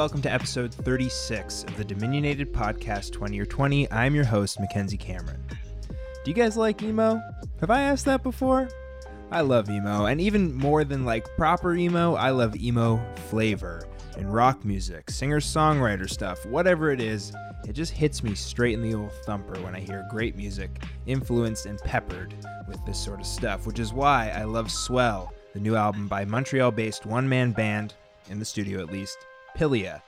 and welcome to episode 36 of the Dominionated Podcast 20 or 20. I'm your host, Mackenzie Cameron. Do you guys like emo? Have I asked that before? I love emo, and even more than like proper emo, I love emo flavor in rock music, singer songwriter stuff, whatever it is. It just hits me straight in the old thumper when I hear great music influenced and peppered with this sort of stuff, which is why I love Swell, the new album by Montreal based one man band, in the studio at least, Pilia.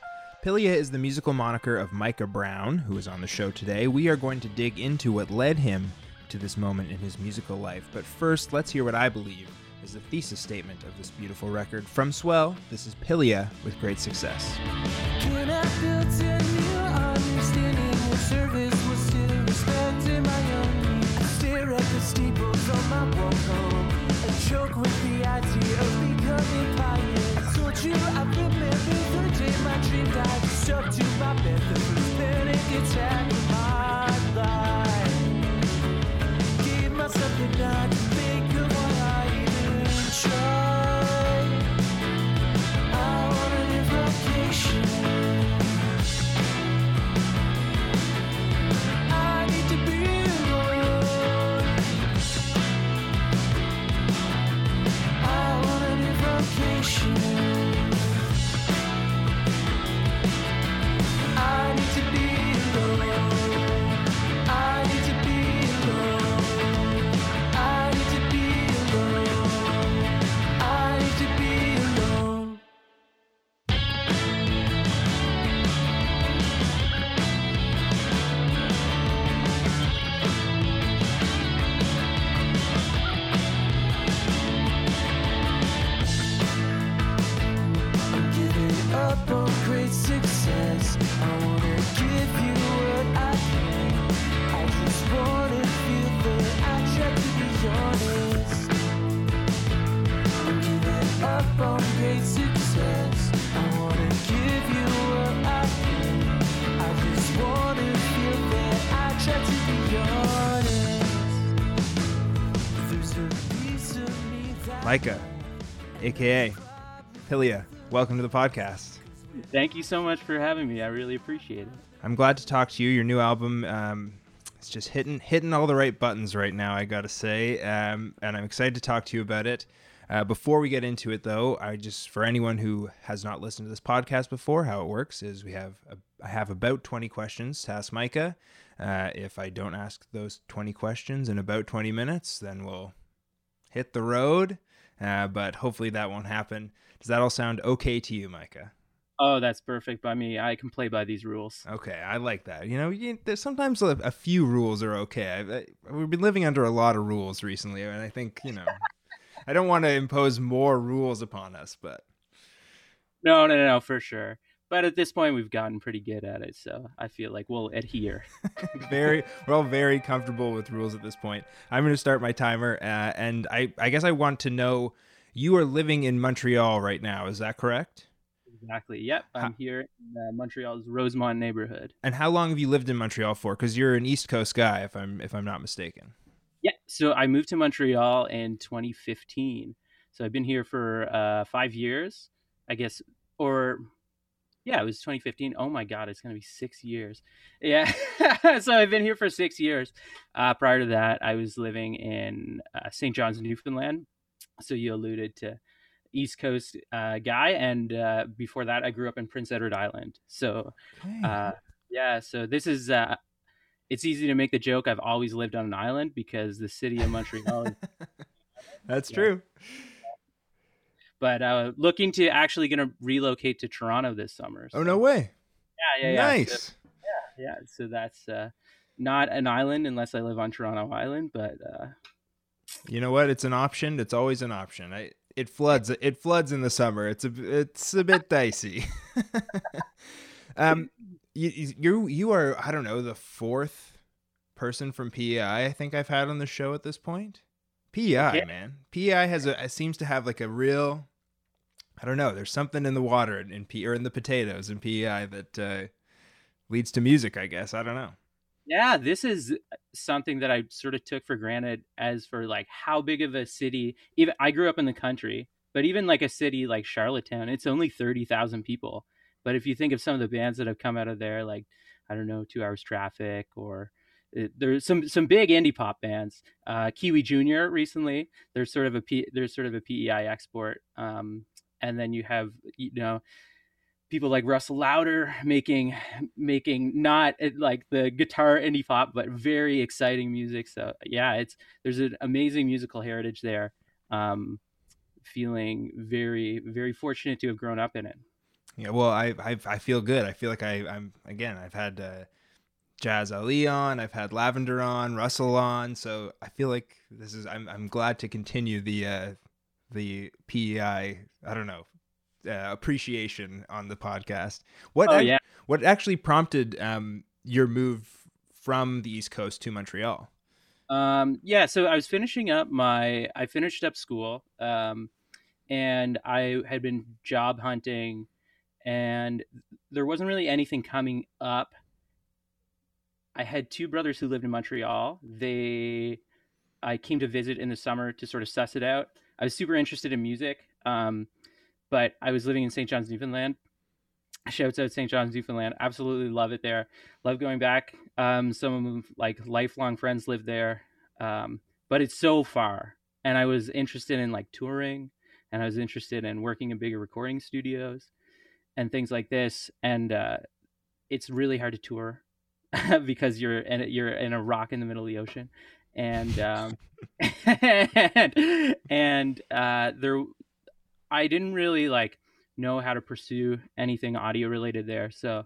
Pilia is the musical moniker of Micah Brown, who is on the show today. We are going to dig into what led him to this moment in his musical life. But first, let's hear what I believe is the thesis statement of this beautiful record. From Swell, this is Pilia with great success. Gave myself the aka Pilia, welcome to the podcast. Thank you so much for having me. I really appreciate it. I'm glad to talk to you. Your new album, um, it's just hitting hitting all the right buttons right now. I gotta say, um, and I'm excited to talk to you about it. Uh, before we get into it, though, I just for anyone who has not listened to this podcast before, how it works is we have a, I have about 20 questions to ask Micah. Uh, if I don't ask those 20 questions in about 20 minutes, then we'll hit the road. Uh, but hopefully that won't happen. Does that all sound okay to you, Micah? Oh, that's perfect by me. I can play by these rules. Okay, I like that. You know, you, there's sometimes a, a few rules are okay. I, I, we've been living under a lot of rules recently, and I think you know, I don't want to impose more rules upon us, but No, no, no, no, for sure. But at this point, we've gotten pretty good at it, so I feel like we'll adhere. very we're all very comfortable with rules at this point. I'm going to start my timer, uh, and I I guess I want to know you are living in Montreal right now. Is that correct? exactly. Yep, I'm here in uh, Montreal's Rosemont neighborhood. And how long have you lived in Montreal for? Because you're an East Coast guy, if I'm if I'm not mistaken. Yeah, so I moved to Montreal in 2015. So I've been here for uh, five years, I guess, or yeah, it was 2015. Oh my God, it's gonna be six years. Yeah, so I've been here for six years. Uh, prior to that, I was living in uh, St. John's, Newfoundland. So you alluded to East Coast uh, guy, and uh, before that, I grew up in Prince Edward Island. So uh, yeah, so this is. Uh, it's easy to make the joke. I've always lived on an island because the city of Montreal. That's Yeah. true. But uh, looking to actually going to relocate to Toronto this summer. Oh no way! Yeah, yeah, yeah. So, nice. yeah, Yeah. so that's uh, not an island unless I live on Toronto Island, but uh, You know what? It's an option. It's always an option. I it floods. It floods in the summer. It's a it's a bit dicey. um, you you you are I don't know the fourth person from PEI I think I've had on the show at this point. PEI Yeah. man, PEI has a seems to have like a real. I don't know. There's something in the water in, P or in the potatoes in PEI that uh, leads to music. I guess I don't know. yeah, this is something that I sort of took for granted as for like how big of a city. Even I grew up in the country, but even like a city like Charlottetown, it's only thirty thousand people, But if you think of some of the bands that have come out of there, like I don't know, Two Hours Traffic, or uh, there's some some big indie pop bands. Uh, Kiwi Junior recently, there's sort of a P, there's sort of a PEI export, um, and then you have you know people like Russell Louder making making not uh, like the guitar indie pop, but very exciting music. So yeah, it's there's an amazing musical heritage there. Um, feeling very very fortunate to have grown up in it. Yeah, well, I I, I feel good. I feel like I I'm again I've had uh, Jazz Ali on, I've had Lavender on, Russell on, so I feel like this is I'm I'm glad to continue the uh, the PEI I don't know uh, appreciation on the podcast. What Oh yeah. what actually prompted um, your move from the East Coast to Montreal? Um, yeah, so I was finishing up my, I finished up school, um, and I had been job hunting, and there wasn't really anything coming up. I had two brothers who lived in Montreal. They, I came to visit in the summer to sort of suss it out. I was super interested in music, um, but I was living in St. John's, Newfoundland. Shouts out St. John's, Newfoundland. Absolutely love it there. Love going back. Um, some of like lifelong friends live there, um, but it's so far. And I was interested in like touring, and I was interested in working in bigger recording studios, and things like this. And uh, it's really hard to tour because you're in you're in a rock in the middle of the ocean, and um, and, and uh, there, I didn't really like know how to pursue anything audio related there. So,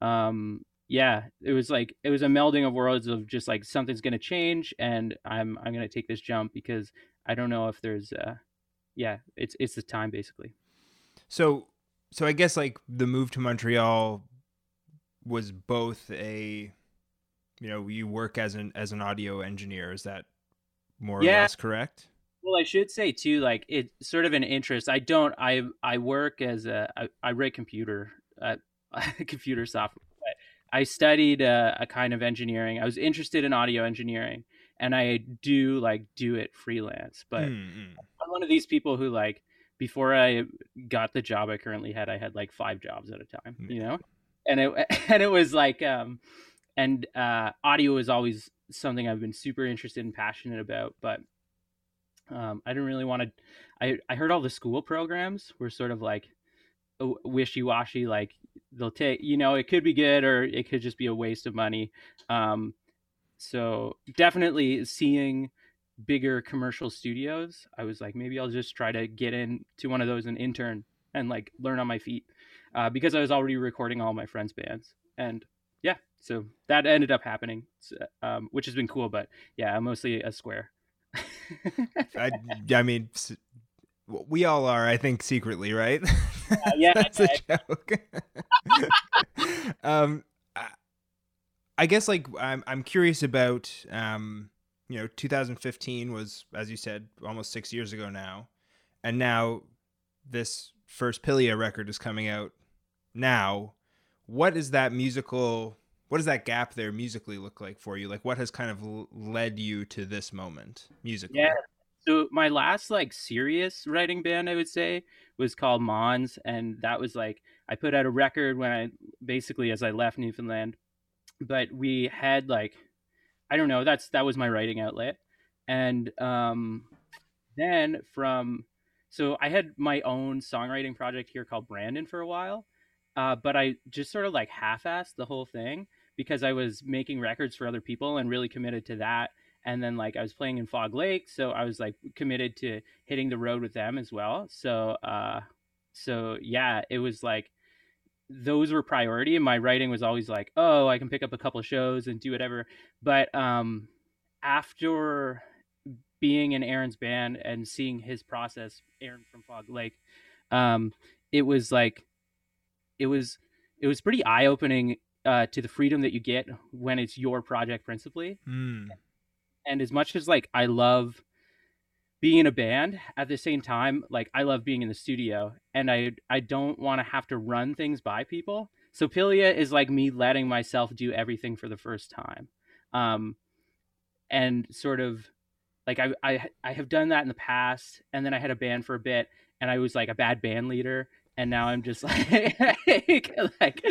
um, yeah, it was like it was a melding of worlds of just like something's gonna change, and I'm I'm gonna take this jump because I don't know if there's, uh, yeah, it's it's the time basically. So so I guess like the move to Montreal was both a you know you work as an as an audio engineer is that more or less correct? Well, I should say too, like it's sort of an interest. I don't. I I work as a. I, I write computer, uh, computer software. But I studied uh, a kind of engineering. I was interested in audio engineering, and I do like do it freelance. But Mm, mm. I'm one of these people who like before I got the job I currently had, I had like five jobs at a time. You know, and it and it was like um, and uh, audio is always something I've been super interested and passionate about, but um, I didn't really want to. I I heard all the school programs were sort of like wishy washy. Like they'll take, you know, it could be good or it could just be a waste of money. Um, so definitely seeing bigger commercial studios, I was like, maybe I'll just try to get into one of those and intern and like learn on my feet uh, because I was already recording all my friends' bands and so that ended up happening, um, which has been cool. But yeah, I'm mostly a square. I I mean we all are I think secretly, right? yeah, That's a joke. um I- I guess like I'm I'm curious about um you know 2015 was as you said almost 6 years ago now and now this first Pilia record is coming out now what is that musical what does that gap there musically look like for you? Like what has kind of led you to this moment musically? Yeah. So my last like serious writing band, I would say, was called Mons, and that was like I put out a record when I basically as I left Newfoundland, but we had like I don't know that's that was my writing outlet, and um, then from so I had my own songwriting project here called Brandon for a while, uh, but I just sort of like half-assed the whole thing because I was making records for other people and really committed to that and then like I was playing in Fog Lake, so I was like committed to hitting the road with them as well. So uh so yeah, it was like those were priority and my writing was always like, oh, I can pick up a couple of shows and do whatever. But um after being in Aaron's band and seeing his process, Aaron from Fog Lake, um it was like it was it was pretty eye-opening uh, to the freedom that you get when it's your project principally Mm. and as much as like I love being in a band at the same time like I love being in the studio and I I don't want to have to run things by people. So Pilia is like me letting myself do everything for the first time. Um and sort of like I I I have done that in the past and then I had a band for a bit and I was like a bad band leader and now I'm just like, like,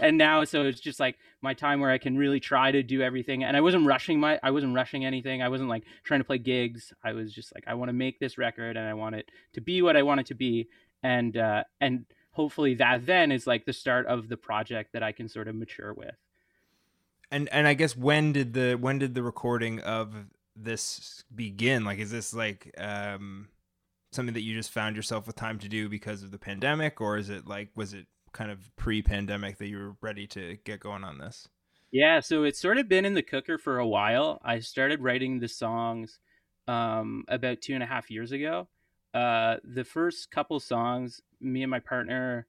and now so it's just like my time where I can really try to do everything. And I wasn't rushing my, I wasn't rushing anything. I wasn't like trying to play gigs. I was just like, I want to make this record, and I want it to be what I want it to be, and uh, and hopefully that then is like the start of the project that I can sort of mature with. And and I guess when did the when did the recording of this begin? Like, is this like um something that you just found yourself with time to do because of the pandemic, or is it like was it kind of pre-pandemic that you were ready to get going on this? Yeah, so it's sort of been in the cooker for a while. I started writing the songs um, about two and a half years ago. Uh, the first couple songs, me and my partner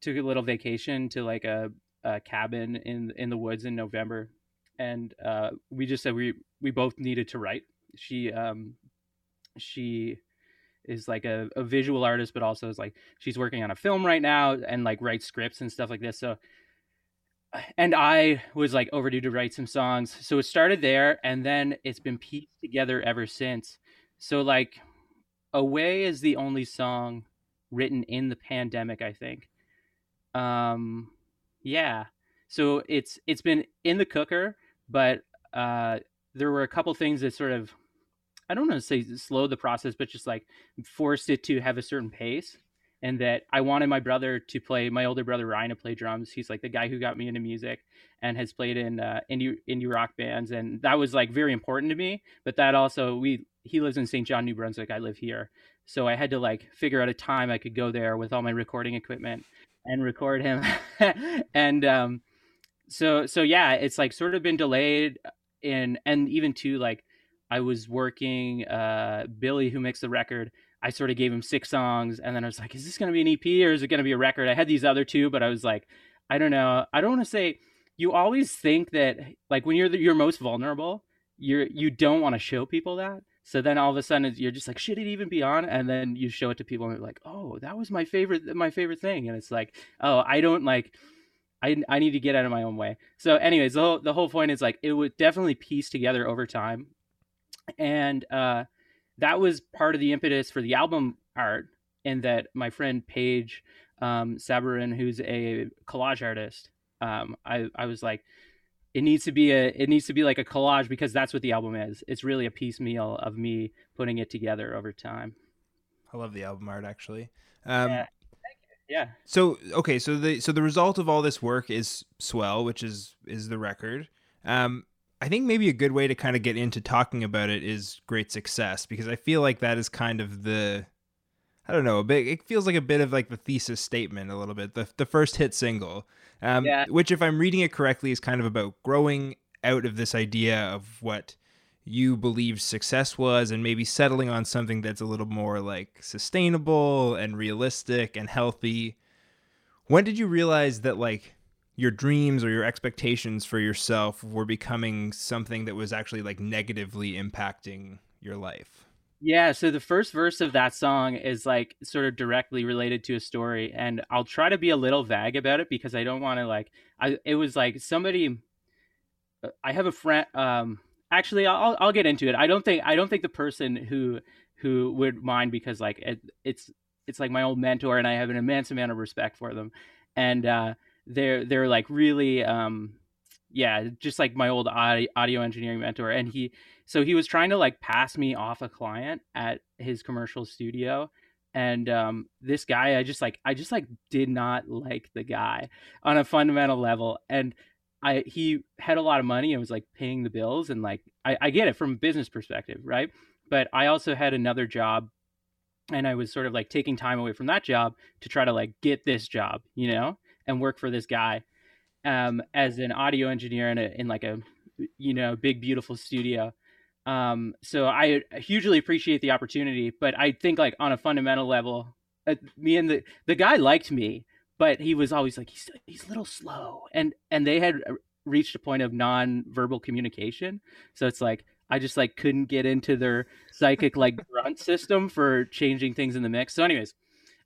took a little vacation to like a, a cabin in in the woods in November, and uh, we just said we we both needed to write. She um, she is like a, a visual artist, but also is like she's working on a film right now and like writes scripts and stuff like this. So, and I was like overdue to write some songs. So it started there, and then it's been pieced together ever since. So like, "Away" is the only song written in the pandemic, I think. Um, yeah. So it's it's been in the cooker, but uh, there were a couple things that sort of I don't want to say slow the process, but just like forced it to have a certain pace. And that I wanted my brother to play, my older brother Ryan to play drums. He's like the guy who got me into music and has played in uh, indie indie rock bands, and that was like very important to me. But that also, we he lives in St. John, New Brunswick. I live here, so I had to like figure out a time I could go there with all my recording equipment and record him. and um, so so yeah, it's like sort of been delayed, in and even to like I was working uh, Billy, who makes the record. I sort of gave him six songs, and then I was like, "Is this going to be an EP or is it going to be a record?" I had these other two, but I was like, "I don't know. I don't want to say." You always think that, like, when you're the, you're most vulnerable, you're you don't want to show people that. So then all of a sudden you're just like, should it even be on? And then you show it to people and they're like, oh, that was my favorite, my favorite thing. And it's like, oh, I don't like, I, I need to get out of my own way. So anyways, the whole, the whole point is like, it would definitely piece together over time and uh, that was part of the impetus for the album art. And that my friend Paige um, Sabarin, who's a collage artist, um, I I was like, it needs to be a it needs to be like a collage because that's what the album is. It's really a piecemeal of me putting it together over time. I love the album art actually. Um, yeah. Yeah. So okay, so the so the result of all this work is Swell, which is is the record. Um, I think maybe a good way to kind of get into talking about it is great success because I feel like that is kind of the I don't know, a bit it feels like a bit of like the thesis statement a little bit. The the first hit single. Um, yeah. which if I'm reading it correctly is kind of about growing out of this idea of what you believed success was and maybe settling on something that's a little more like sustainable and realistic and healthy. When did you realize that like your dreams or your expectations for yourself were becoming something that was actually like negatively impacting your life. Yeah, so the first verse of that song is like sort of directly related to a story and I'll try to be a little vague about it because I don't want to like I it was like somebody uh, I have a friend um actually I'll I'll get into it. I don't think I don't think the person who who would mind because like it, it's it's like my old mentor and I have an immense amount of respect for them. And uh they're they're like really um yeah just like my old audio, engineering mentor and he so he was trying to like pass me off a client at his commercial studio and um, this guy i just like i just like did not like the guy on a fundamental level and i he had a lot of money and was like paying the bills and like I, I get it from a business perspective right? But i also had another job and i was sort of like taking time away from that job to try to like get this job you know and work for this guy um, as an audio engineer in, a, in like a you know big beautiful studio. Um, so i hugely appreciate the opportunity but i think like on a fundamental level uh, me and the the guy liked me but he was always like he's he's a little slow and and they had reached a point of non-verbal communication. So it's like i just like couldn't get into their psychic like grunt system for changing things in the mix. So anyways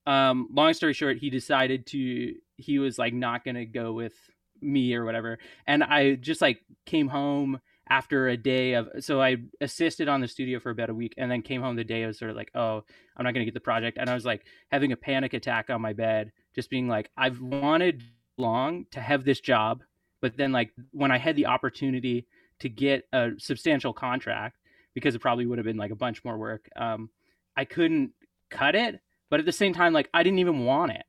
um, long story short he decided to he was like not gonna go with me or whatever and i just like came home after a day of so I assisted on the studio for about a week and then came home the day I was sort of like, oh, I'm not gonna get the project. And I was like having a panic attack on my bed, just being like, I've wanted long to have this job, but then like when I had the opportunity to get a substantial contract, because it probably would have been like a bunch more work, um, I couldn't cut it. But at the same time, like I didn't even want it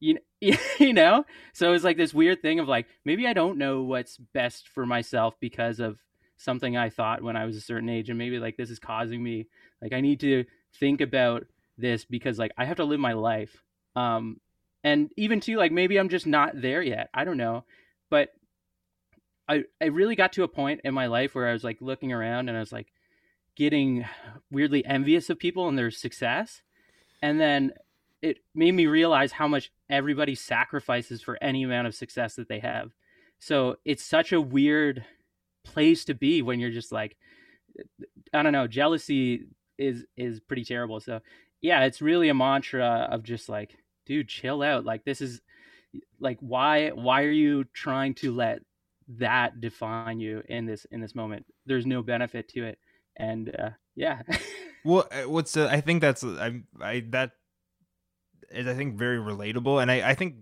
you you know? So it's like this weird thing of like maybe i don't know what's best for myself because of something i thought when i was a certain age and maybe like this is causing me like i need to think about this because like i have to live my life. Um and even too like maybe i'm just not there yet. I don't know. But i i really got to a point in my life where i was like looking around and i was like getting weirdly envious of people and their success. And then it made me realize how much everybody sacrifices for any amount of success that they have. So it's such a weird place to be when you're just like I don't know, jealousy is is pretty terrible. So yeah, it's really a mantra of just like, dude, chill out. Like this is like why why are you trying to let that define you in this in this moment? There's no benefit to it. And uh yeah. well, uh, what's uh, I think that's I I that is I think very relatable, and I, I think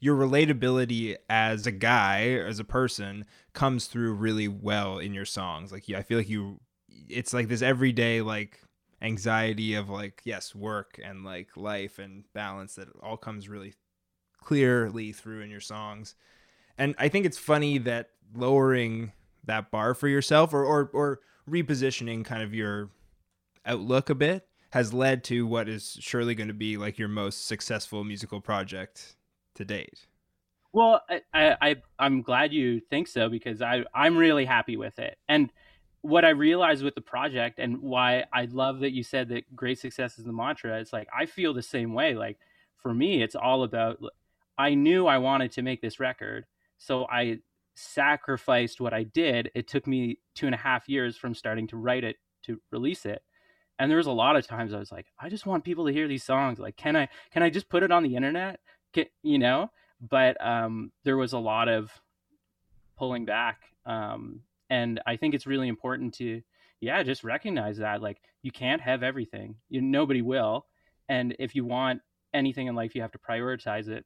your relatability as a guy as a person comes through really well in your songs. Like yeah, I feel like you, it's like this everyday like anxiety of like yes work and like life and balance that all comes really clearly through in your songs and i think it's funny that lowering that bar for yourself or or, or repositioning kind of your outlook a bit has led to what is surely going to be like your most successful musical project to date. Well, I, I I'm glad you think so because I I'm really happy with it. And what I realized with the project and why I love that you said that great success is the mantra. It's like I feel the same way. Like for me, it's all about. I knew I wanted to make this record, so I sacrificed what I did. It took me two and a half years from starting to write it to release it and there was a lot of times i was like i just want people to hear these songs like can i can i just put it on the internet? Can, you know? But um, there was a lot of pulling back um, and i think it's really important to yeah just recognize that like you can't have everything you nobody will and if you want anything in life you have to prioritize it.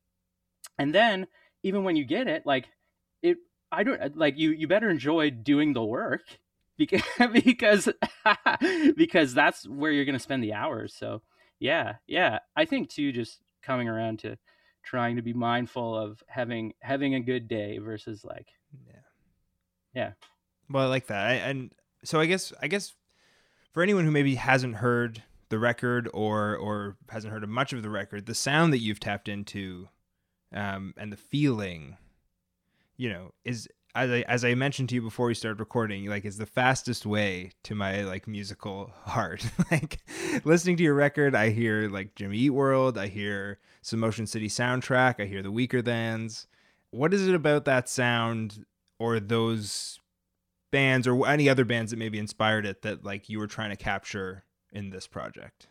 And then even when you get it like it i don't like you you better enjoy doing the work because because because that's where you're going to spend the hours. So yeah, yeah, I think too, just coming around to trying to be mindful of having having a good day versus like yeah, yeah. Well, I like that, I, and so I guess I guess for anyone who maybe hasn't heard the record or or hasn't heard of much of the record, the sound that you've tapped into, um, and the feeling, you know, is as I, as I mentioned to you before we started recording, like is the fastest way to my like musical heart. like listening to your record, I hear like Jimmy Eat World, I hear some Motion City soundtrack, I hear the Weakerthans. What is it about that sound or those bands or any other bands that maybe inspired it that like you were trying to capture in this project?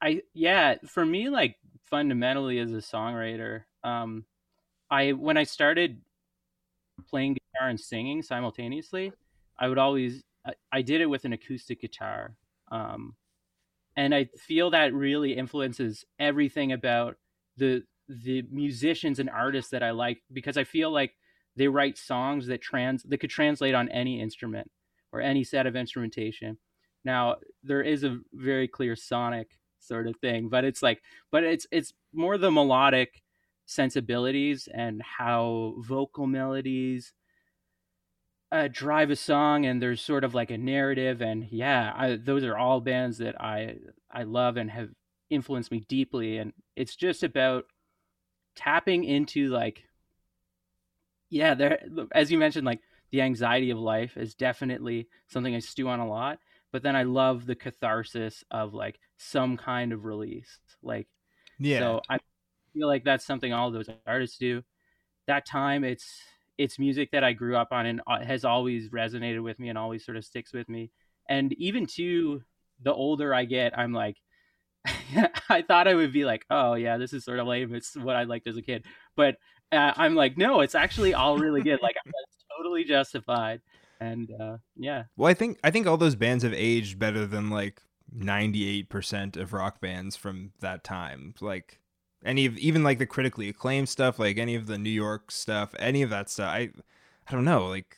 I yeah, for me like fundamentally as a songwriter, um I when I started playing guitar and singing simultaneously, I would always I, I did it with an acoustic guitar, um, and I feel that really influences everything about the the musicians and artists that I like because I feel like they write songs that trans that could translate on any instrument or any set of instrumentation. Now there is a very clear sonic sort of thing, but it's like but it's it's more the melodic sensibilities and how vocal melodies uh, drive a song and there's sort of like a narrative and yeah I, those are all bands that i i love and have influenced me deeply and it's just about tapping into like yeah there as you mentioned like the anxiety of life is definitely something i stew on a lot but then i love the catharsis of like some kind of release like yeah. so i feel like that's something all those artists do. That time, it's it's music that I grew up on and uh, has always resonated with me and always sort of sticks with me. And even to the older I get, I'm like, I thought I would be like, oh yeah, this is sort of lame. It's what I liked as a kid, but uh, I'm like, no, it's actually all really good. like, it's totally justified. and uh, yeah. Well, I think I think all those bands have aged better than like 98% of rock bands from that time. Like any of even like the critically acclaimed stuff, like any of the New York stuff, any of that stuff. I I don't know, like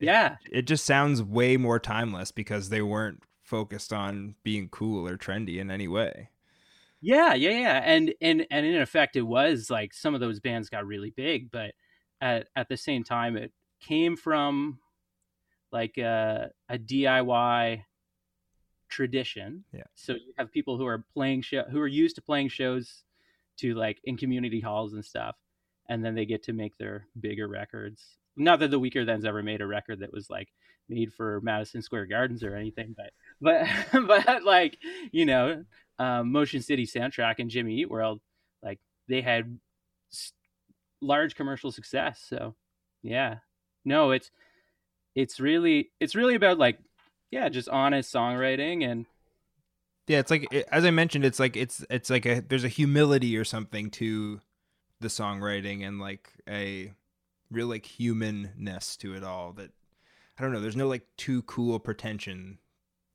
yeah. It, it just sounds way more timeless because they weren't focused on being cool or trendy in any way. Yeah, yeah, yeah. And and and in effect it was like some of those bands got really big, but at at the same time it came from like a, a DIY tradition. Yeah. So you have people who are playing show who are used to playing shows to like in community halls and stuff, and then they get to make their bigger records. Not that the Weakerthans ever made a record that was like made for Madison Square Gardens or anything, but but but like you know, um, Motion City Soundtrack and Jimmy Eat World, like they had large commercial success. So yeah, no, it's it's really it's really about like yeah, just honest songwriting and yeah, it's like as I mentioned, it's like it's it's like a there's a humility or something to the songwriting and like a real like humanness to it all that I don't know. There's no like too cool pretension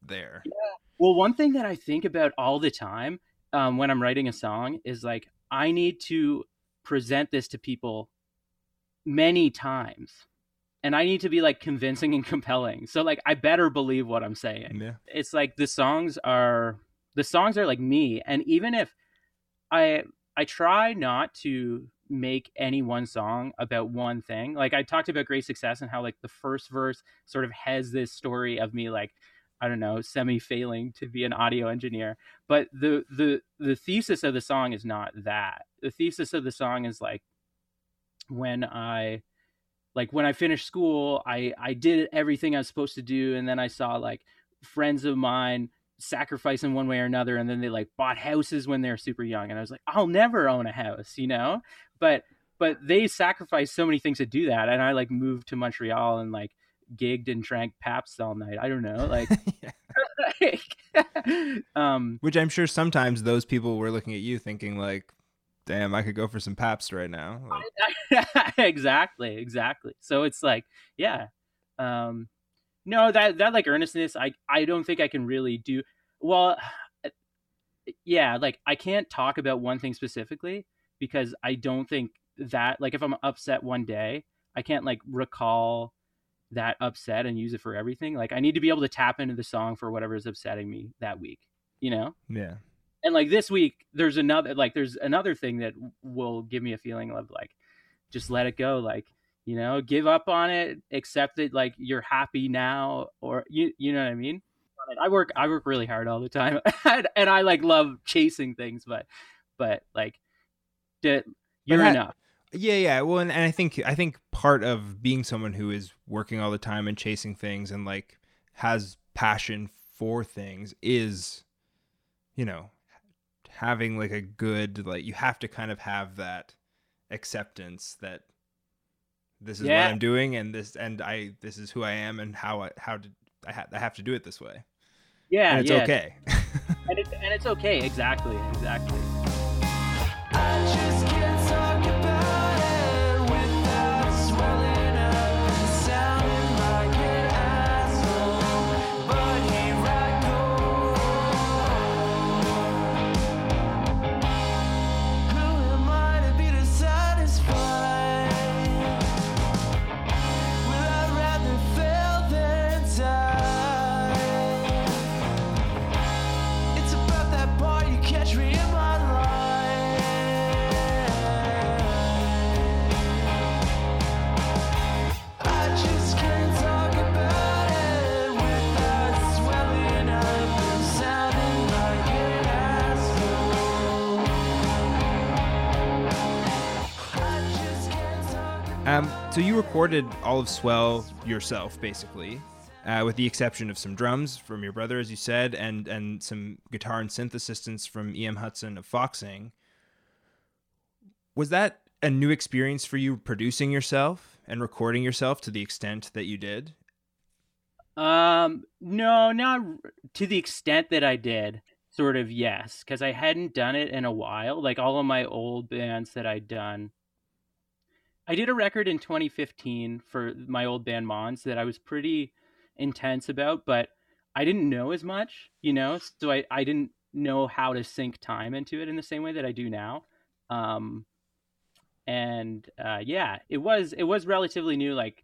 there. Yeah. Well, one thing that I think about all the time um, when I'm writing a song is like I need to present this to people many times and I need to be like convincing and compelling. So like I better believe what I'm saying. Yeah. It's like the songs are the songs are like me and even if I I try not to make any one song about one thing. Like I talked about great success and how like the first verse sort of has this story of me like I don't know, semi failing to be an audio engineer. But the the the thesis of the song is not that. The thesis of the song is like when I like when I finished school, I I did everything I was supposed to do, and then I saw like friends of mine sacrifice in one way or another, and then they like bought houses when they were super young, and I was like, I'll never own a house, you know. But but they sacrificed so many things to do that, and I like moved to Montreal and like gigged and drank Pabst all night. I don't know, like. like um, Which I'm sure sometimes those people were looking at you thinking like, damn, I could go for some Pabst right now. Like... exactly, exactly. So it's like, yeah, um, no, that that like earnestness, I I don't think I can really do well. Yeah, like I can't talk about one thing specifically because I don't think that like if I'm upset one day, I can't like recall that upset and use it for everything. Like I need to be able to tap into the song for whatever is upsetting me that week, you know? Yeah and like this week there's another like there's another thing that will give me a feeling of like just let it go like you know give up on it accept it like you're happy now or you you know what i mean? I work i work really hard all the time and i like love chasing things but but like you're ha- enough. Yeah yeah well and, and i think i think part of being someone who is working all the time and chasing things and like has passion for things is you know having like a good like you have to kind of have that acceptance that this is yeah. what I'm doing and this and I this is who I am and how I how did I, ha- I have to do it this way. Yeah, and it's yeah. okay. and it's and it's okay. Exactly, exactly. So you recorded all of Swell yourself, basically, uh, with the exception of some drums from your brother, as you said, and and some guitar and synth assistance from E.M. Hudson of Foxing. Was that a new experience for you producing yourself and recording yourself to the extent that you did? Um, no, not to the extent that I did. Sort of, yes, because I hadn't done it in a while. Like all of my old bands that I'd done I did a record in 2015 for my old band Mons that I was pretty intense about, but I didn't know as much, you know, so I, I didn't know how to sink time into it in the same way that I do now. Um, and uh, yeah, it was it was relatively new, like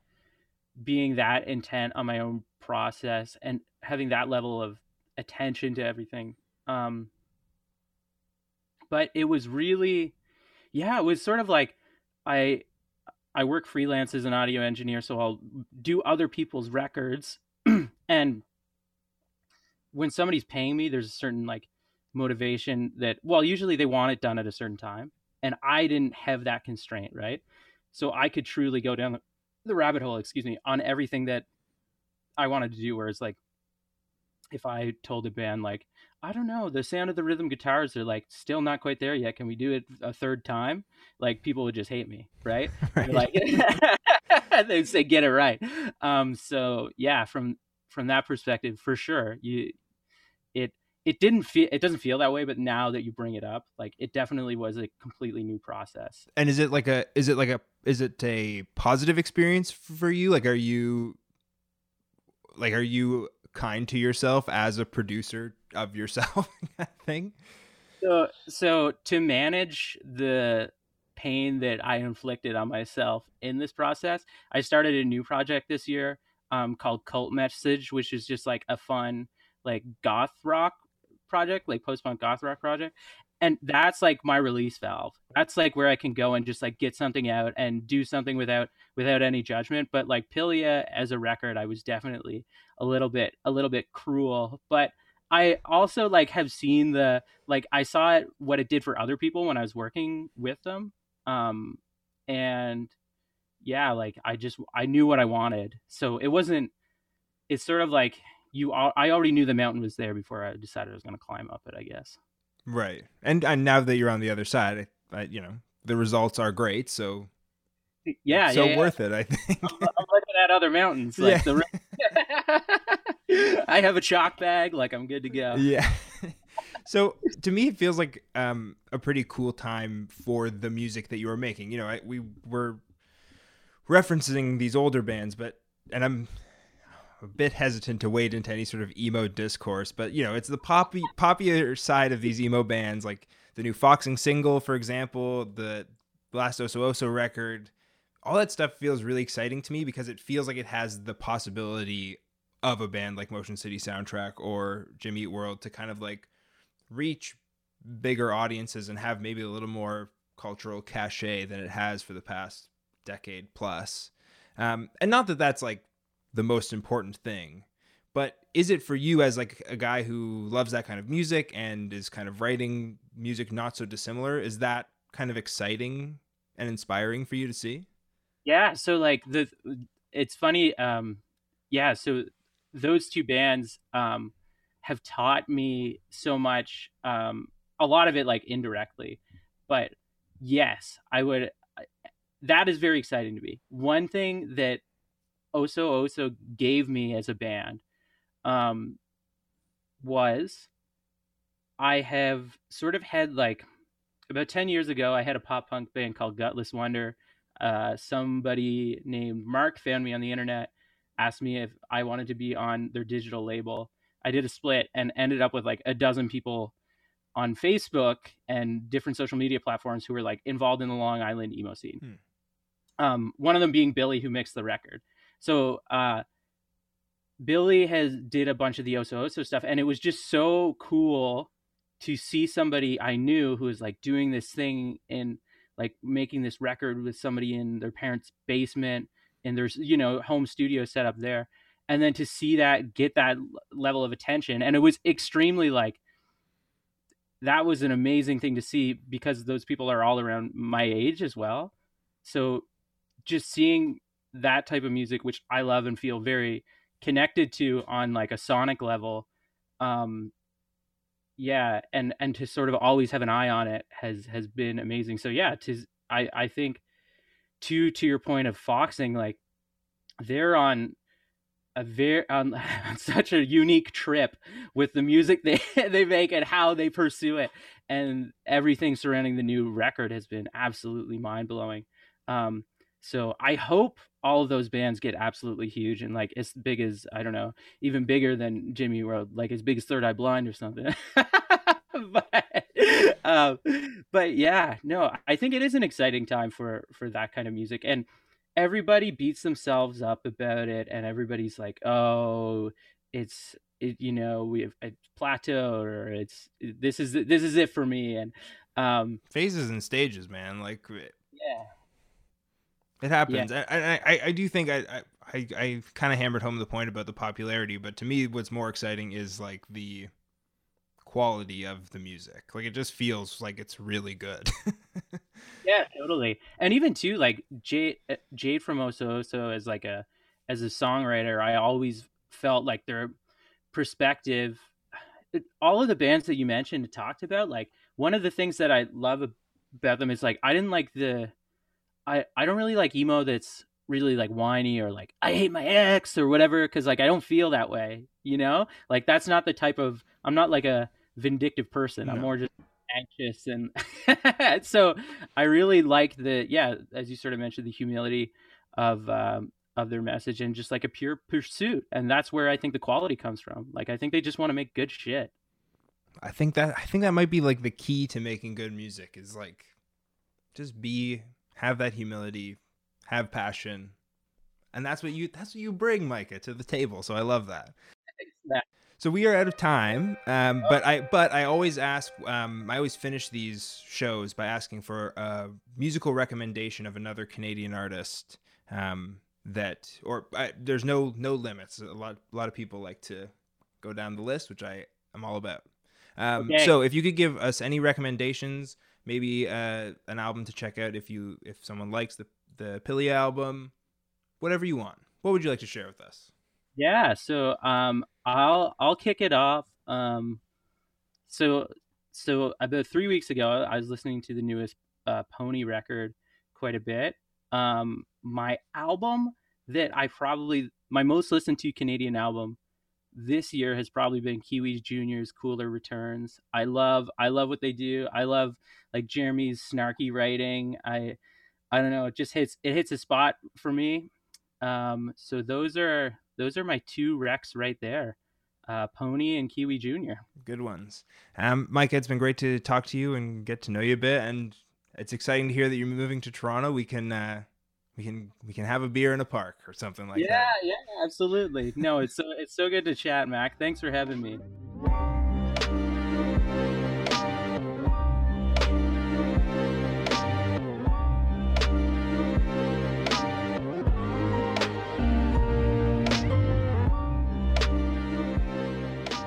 being that intent on my own process and having that level of attention to everything. Um, but it was really, yeah, it was sort of like I I work freelance as an audio engineer, so I'll do other people's records, and when somebody's paying me, there's a certain like motivation that well, usually they want it done at a certain time, and I didn't have that constraint, right? So I could truly go down the rabbit hole, excuse me, on everything that I wanted to do. Whereas like if I told a band like, I don't know, the sound of the rhythm guitars are like still not quite there yet. Can we do it a third time? Like people would just hate me, right? right. Like they'd say, get it right. Um, so yeah, from from that perspective, for sure, you it it didn't feel it doesn't feel that way, but now that you bring it up, like it definitely was a completely new process. And is it like a is it like a is it a positive experience for you? Like are you like are you kind to yourself as a producer of yourself thing so so to manage the pain that i inflicted on myself in this process i started a new project this year um, called cult message which is just like a fun like goth rock project like post-punk goth rock project and that's like my release valve. That's like where i can go and just like get something out and do something without without any judgment. But like pilia as a record i was definitely a little bit a little bit cruel. But i also like have seen the like i saw it what it did for other people when i was working with them. Um and yeah like i just i knew what i wanted. So it wasn't it's sort of like you all i already knew the mountain was there before i decided i was going to climb up it i guess Right. And and now that you're on the other side, I, you know, the results are great, so yeah, so yeah, worth it, I think. I'm, I'm, looking at other mountains like yeah. the I have a chalk bag, like I'm good to go. Yeah. so to me it feels like um, a pretty cool time for the music that you were making. You know, I, we were referencing these older bands, but and I'm a bit hesitant to wade into any sort of emo discourse, but you know, it's the poppy poppier side of these emo bands, like the new Foxing single, for example, the last Oso Oso record. All that stuff feels really exciting to me because it feels like it has the possibility of a band like Motion City Soundtrack or Jimmy Eat World to kind of like reach bigger audiences and have maybe a little more cultural cachet than it has for the past decade plus. Um, and not that that's like the most important thing. But is it for you as like a guy who loves that kind of music and is kind of writing music not so dissimilar is that kind of exciting and inspiring for you to see? Yeah so like the it's funny um yeah so those two bands um have taught me so much um a lot of it like indirectly. But yes i would that is very exciting to me. One thing that Oso Oso gave me as a band um, was I have sort of had like about 10 years ago, I had a pop punk band called Gutless Wonder. Uh, somebody named Mark found me on the internet, asked me if I wanted to be on their digital label. I did a split and ended up with like a dozen people on Facebook and different social media platforms who were like involved in the Long Island emo scene. Hmm. Um, one of them being Billy, who mixed the record. So uh, Billy has did a bunch of the Oso Oso stuff, and it was just so cool to see somebody I knew who was like doing this thing and like making this record with somebody in their parents' basement and there's you know home studio set up there and then to see that get that level of attention and it was extremely like that was an amazing thing to see because those people are all around my age as well. So just seeing that type of music, which I love and feel very connected to on like a sonic level. Um, yeah, and and to sort of always have an eye on it has has been amazing. So yeah, to I I think to to your point of foxing, like they're on a very on, on such a unique trip with the music they they make and how they pursue it, and everything surrounding the new record has been absolutely mind blowing. Um, so I hope all of those bands get absolutely huge and like as big as I don't know, even bigger than Jimmy World, like as big as Third Eye Blind or something. but, um, but yeah, no, I think it is an exciting time for for that kind of music, and everybody beats themselves up about it, and everybody's like, "Oh, it's it, you know we have a plateau, or it's this is this is it for me," and um, phases and stages, man. Like yeah it happens. Yeah. I, I, I do think I, I, I kind of hammered home the point about the popularity, but to me, what's more exciting is like the quality of the music. Like it just feels like it's really good. yeah, totally. And even too, like Jade, uh, Jade from Oso Oso as like a, as a songwriter, I always felt like their perspective, all of the bands that you mentioned talked about, like one of the things that I love about them is like, I didn't like the, I I don't really like emo that's really like whiny or like I hate my ex or whatever because like I don't feel that way, you know. Like that's not the type of I'm not like a vindictive person. No. I'm more just anxious and so I really like the yeah as you sort of mentioned the humility of um, of their message and just like a pure pursuit and that's where I think the quality comes from. Like I think they just want to make good shit. I think that I think that might be like the key to making good music is like just be have that humility, have passion, and that's what you that's what you bring, Micah, to the table. So I love that. So we are out of time, um, but I but I always ask. Um, I always finish these shows by asking for a musical recommendation of another Canadian artist um, that, or I, there's no no limits. A lot a lot of people like to go down the list, which I am all about. Um, okay. So if you could give us any recommendations maybe uh, an album to check out if you if someone likes the the Pilia album, whatever you want. What would you like to share with us? Yeah, so um, I'll I'll kick it off. Um, so so about three weeks ago, I was listening to the newest uh, Pony record quite a bit. Um, my album that I probably my most listened to Canadian album this year has probably been Kiwi Junior's Cooler Returns. I love I love what they do. I love like Jeremy's snarky writing. I I don't know, it just hits it hits a spot for me. Um, so those are those are my two wrecks right there. Uh, Pony and Kiwi Junior. Good ones. Um, Mike, it's been great to talk to you and get to know you a bit, and it's exciting to hear that you're moving to Toronto. We can uh, we can we can have a beer in a park or something like yeah, that. Yeah, yeah, absolutely. No, it's so it's so good to chat, Mac. Thanks for having me.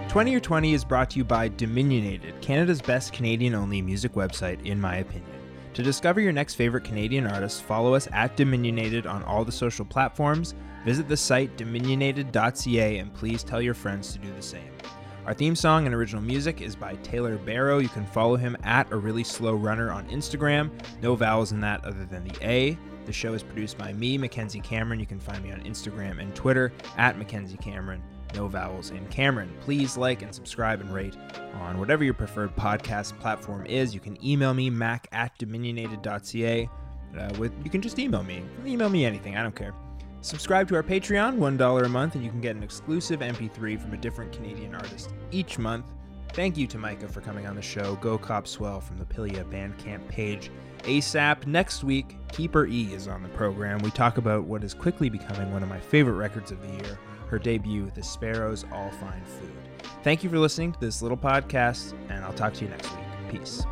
Twenty or Twenty is brought to you by Dominionated, Canada's best Canadian-only music website, in my opinion. To discover your next favorite Canadian artist, follow us at Dominionated on all the social platforms, visit the site dominionated.ca, and please tell your friends to do the same. Our theme song and original music is by Taylor Barrow. You can follow him at a really slow runner on Instagram. No vowels in that other than the A. The show is produced by me, Mackenzie Cameron. You can find me on Instagram and Twitter at Mackenzie Cameron no vowels in Cameron. Please like and subscribe and rate on whatever your preferred podcast platform is. You can email me, mac at dominionated.ca. Uh, with You can just email me. Email me anything, I don't care. Subscribe to our Patreon, $1 a month, and you can get an exclusive MP3 from a different Canadian artist each month. Thank you to Micah for coming on the show. Go Cop Swell from the Pilia Bandcamp page. ASAP. Next week, Keeper E is on the program. We talk about what is quickly becoming one of my favorite records of the year her debut, The Sparrows All Find Food. Thank you for listening to this little podcast, and I'll talk to you next week. Peace.